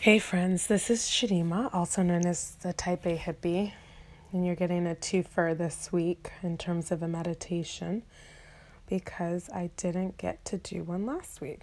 Hey friends, this is Chidima, also known as the Type A Hippie, and you're getting a twofer this week in terms of a meditation because I didn't get to do one last week.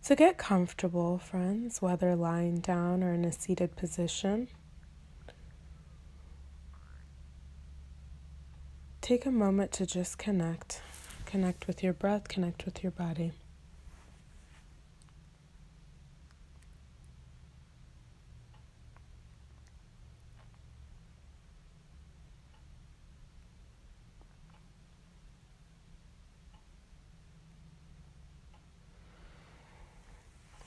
So get comfortable, friends, whether lying down or in a seated position. Take a moment to just connect. Connect with your breath, connect with your body.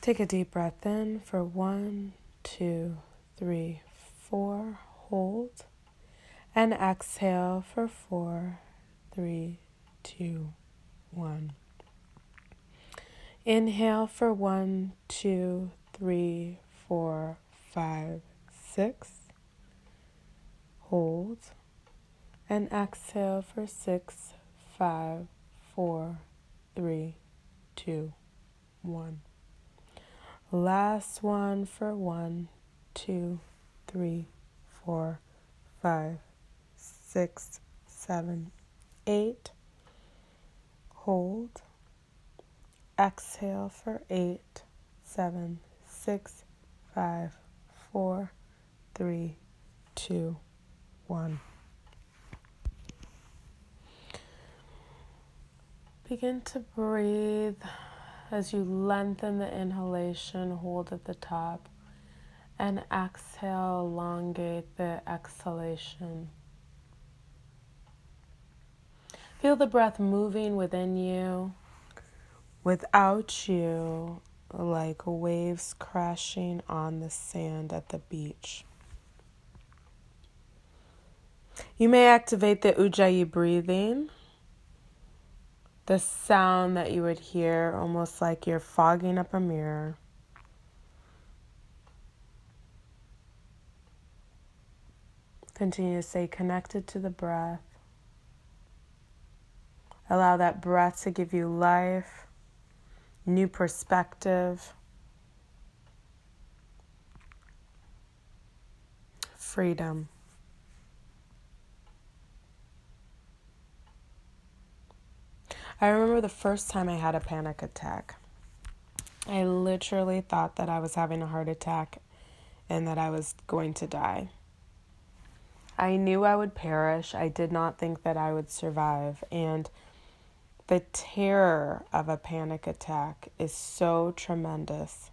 Take a deep breath in for one, two, three, four. Hold. And exhale for four, three, two, one. Inhale for one, two, three, four, five, six. Hold. And exhale for six, five, four, three, two, one. Last one for one, two, three, four, five, six, seven, eight. Hold. Exhale for eight, seven, six, five, four, three, two, one. Begin to breathe as you lengthen the inhalation, hold at the top, and exhale, elongate the exhalation. Feel the breath moving within you, without you, like waves crashing on the sand at the beach. You may activate the Ujjayi breathing the sound that you would hear, almost like you're fogging up a mirror. Continue to stay connected to the breath. Allow that breath to give you life, new perspective, freedom. I remember the first time I had a panic attack. I literally thought that I was having a heart attack and that I was going to die. I knew I would perish. I did not think that I would survive. And the terror of a panic attack is so tremendous.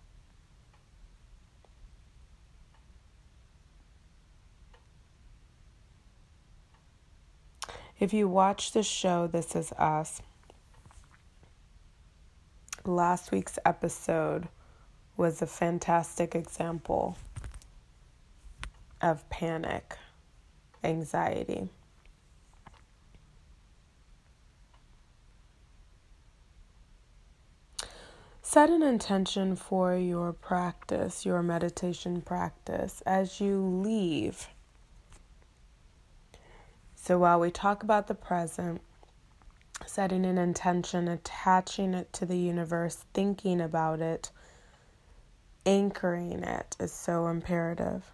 If you watch the show This Is Us, last week's episode was a fantastic example of panic, anxiety. Set an intention for your practice, your meditation practice, as you leave. So while we talk about the present, setting an intention, attaching it to the universe, thinking about it, anchoring it is so imperative.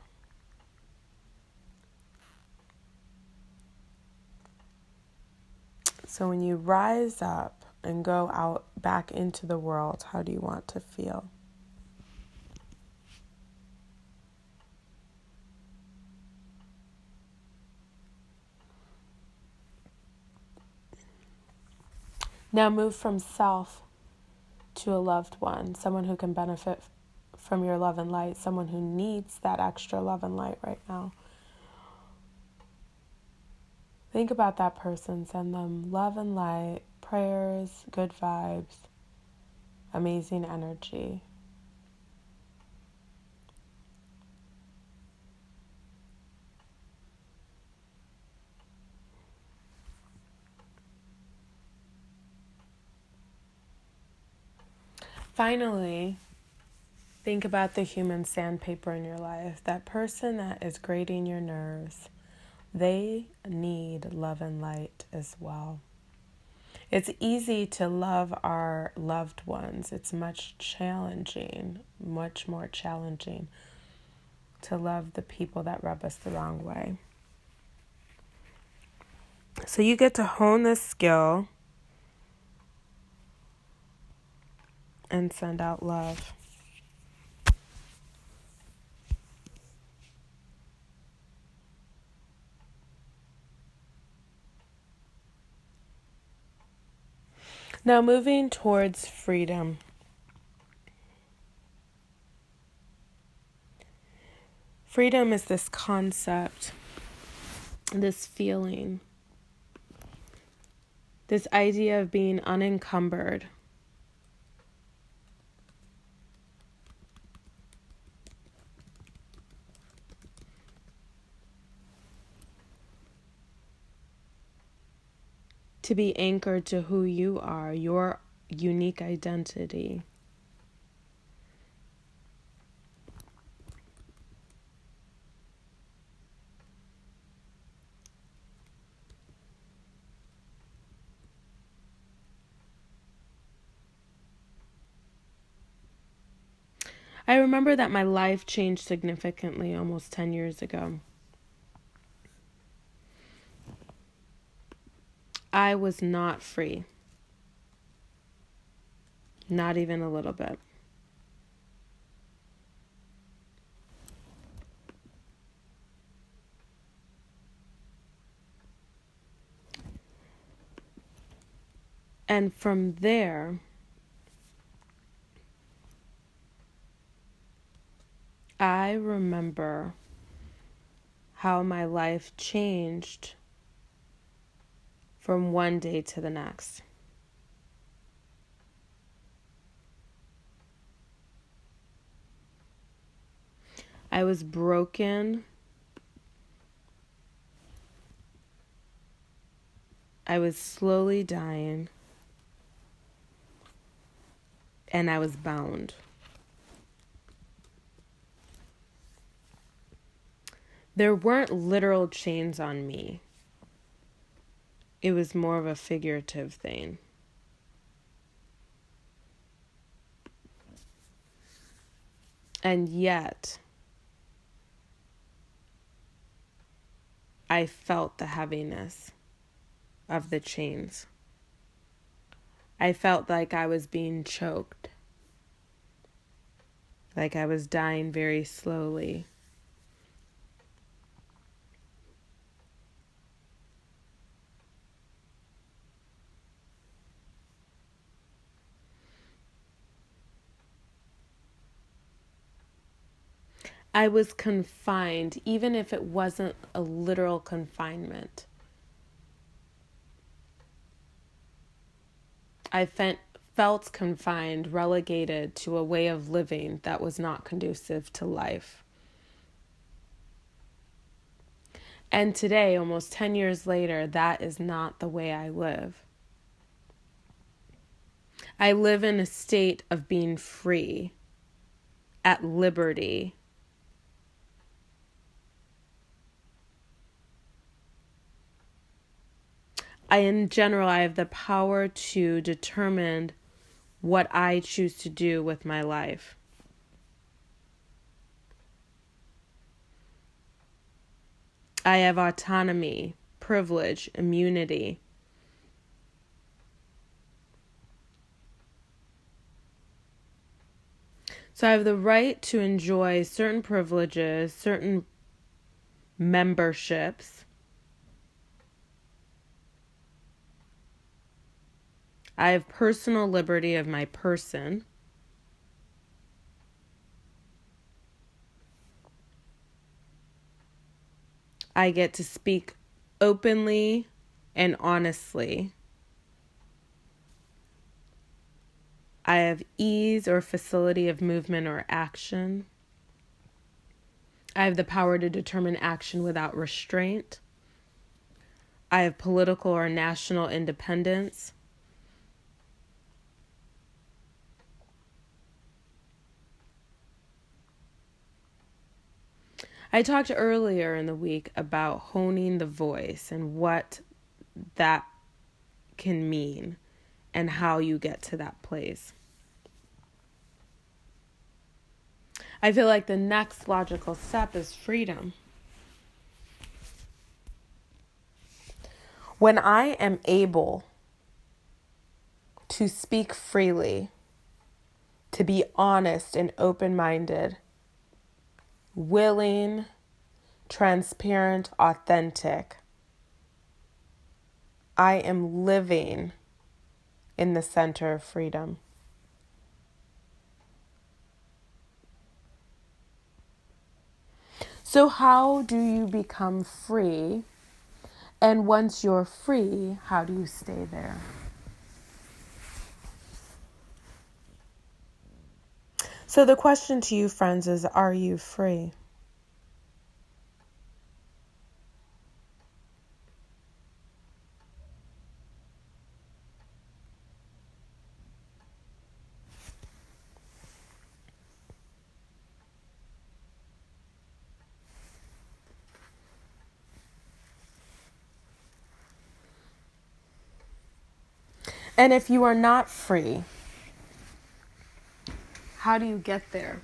So when you rise up and go out back into the world, how do you want to feel? Now move from self to a loved one, someone who can benefit from your love and light, someone who needs that extra love and light right now. Think about that person, send them love and light, prayers, good vibes, amazing energy. Finally, think about the human sandpaper in your life, that person that is grating your nerves. They need love and light as well. It's easy to love our loved ones. It's much challenging, much more challenging to love the people that rub us the wrong way. So you get to hone this skill and send out love. Now, moving towards freedom. Freedom is this concept, this feeling, this idea of being unencumbered. To be anchored to who you are, your unique identity. I remember that my life changed significantly almost 10 years ago. I was not free. Not even a little bit. And from there, I remember how my life changed from one day to the next. I was broken. I was slowly dying. And I was bound. There weren't literal chains on me, it was more of a figurative thing. And yet, I felt the heaviness of the chains. I felt like I was being choked, like I was dying very slowly. I was confined, even if it wasn't a literal confinement. I felt, felt confined, relegated to a way of living that was not conducive to life. And today, almost 10 years later, that is not the way I live. I live in a state of being free, at liberty I, in general, I have the power to determine what I choose to do with my life. I have autonomy, privilege, immunity. So I have the right to enjoy certain privileges, certain memberships I have personal liberty of my person. I get to speak openly and honestly. I have ease or facility of movement or action. I have the power to determine action without restraint. I have political or national independence. I talked earlier in the week about honing the voice and what that can mean and how you get to that place. I feel like the next logical step is freedom. When I am able to speak freely, to be honest and open minded, willing, transparent, authentic, I am living in the center of freedom. So, how do you become free? And once you're free, how do you stay there? So, the question to you, friends, is Are you free? And if you are not free, how do you get there?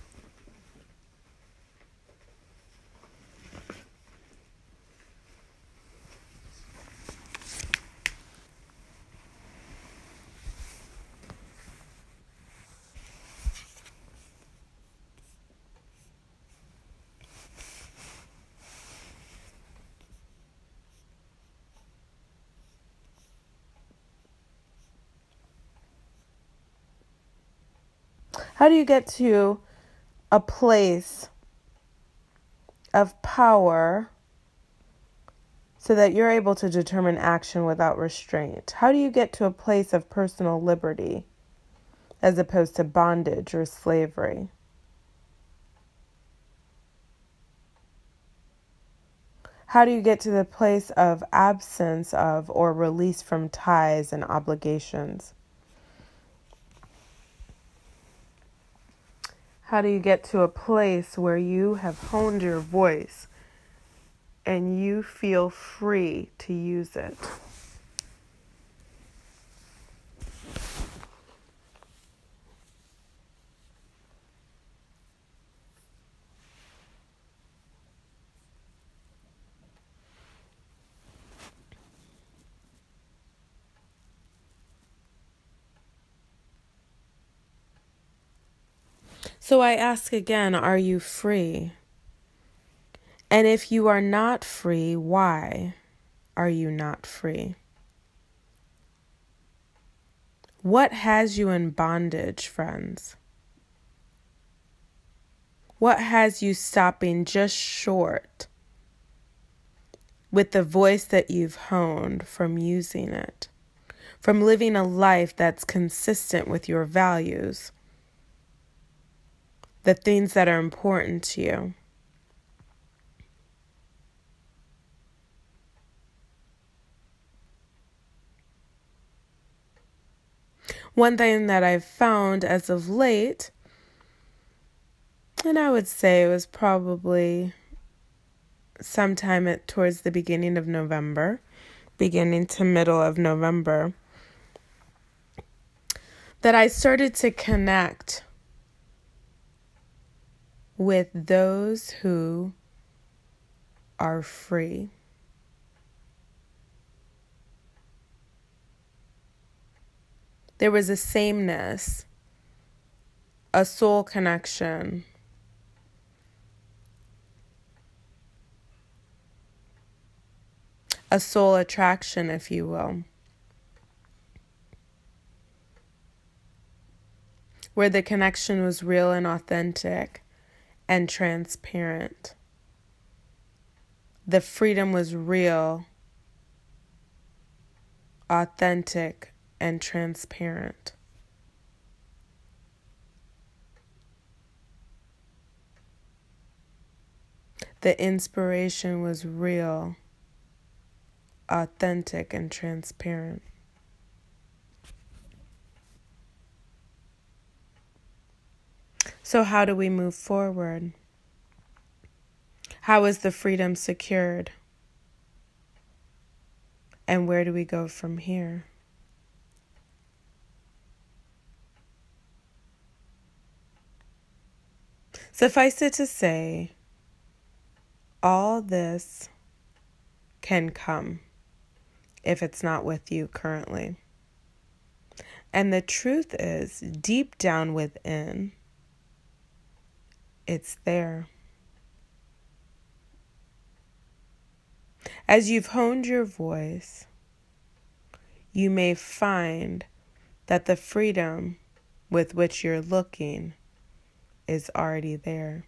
How do you get to a place of power so that you're able to determine action without restraint? How do you get to a place of personal liberty as opposed to bondage or slavery? How do you get to the place of absence of or release from ties and obligations? How do you get to a place where you have honed your voice and you feel free to use it? So I ask again are you free? And if you are not free, why are you not free? What has you in bondage, friends? What has you stopping just short with the voice that you've honed from using it, from living a life that's consistent with your values? The things that are important to you. One thing that I've found as of late, and I would say it was probably sometime at, towards the beginning of November, beginning to middle of November, that I started to connect with those who are free. There was a sameness, a soul connection. A soul attraction, if you will. Where the connection was real and authentic and transparent. The freedom was real, authentic, and transparent. The inspiration was real, authentic, and transparent. So, how do we move forward? How is the freedom secured? And where do we go from here? Suffice it to say, all this can come if it's not with you currently. And the truth is, deep down within, it's there. As you've honed your voice, you may find that the freedom with which you're looking is already there.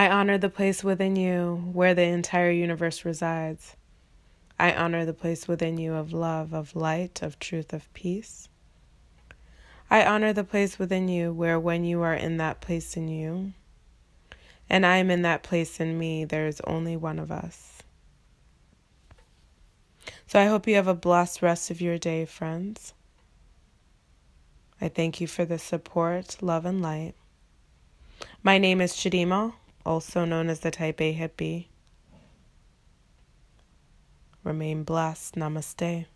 I honor the place within you where the entire universe resides. I honor the place within you of love, of light, of truth, of peace. I honor the place within you where, when you are in that place in you, and I am in that place in me, there is only one of us. So I hope you have a blessed rest of your day, friends. I thank you for the support, love, and light. My name is Chidima, also known as the Type A Hippie. Remain blessed. Namaste.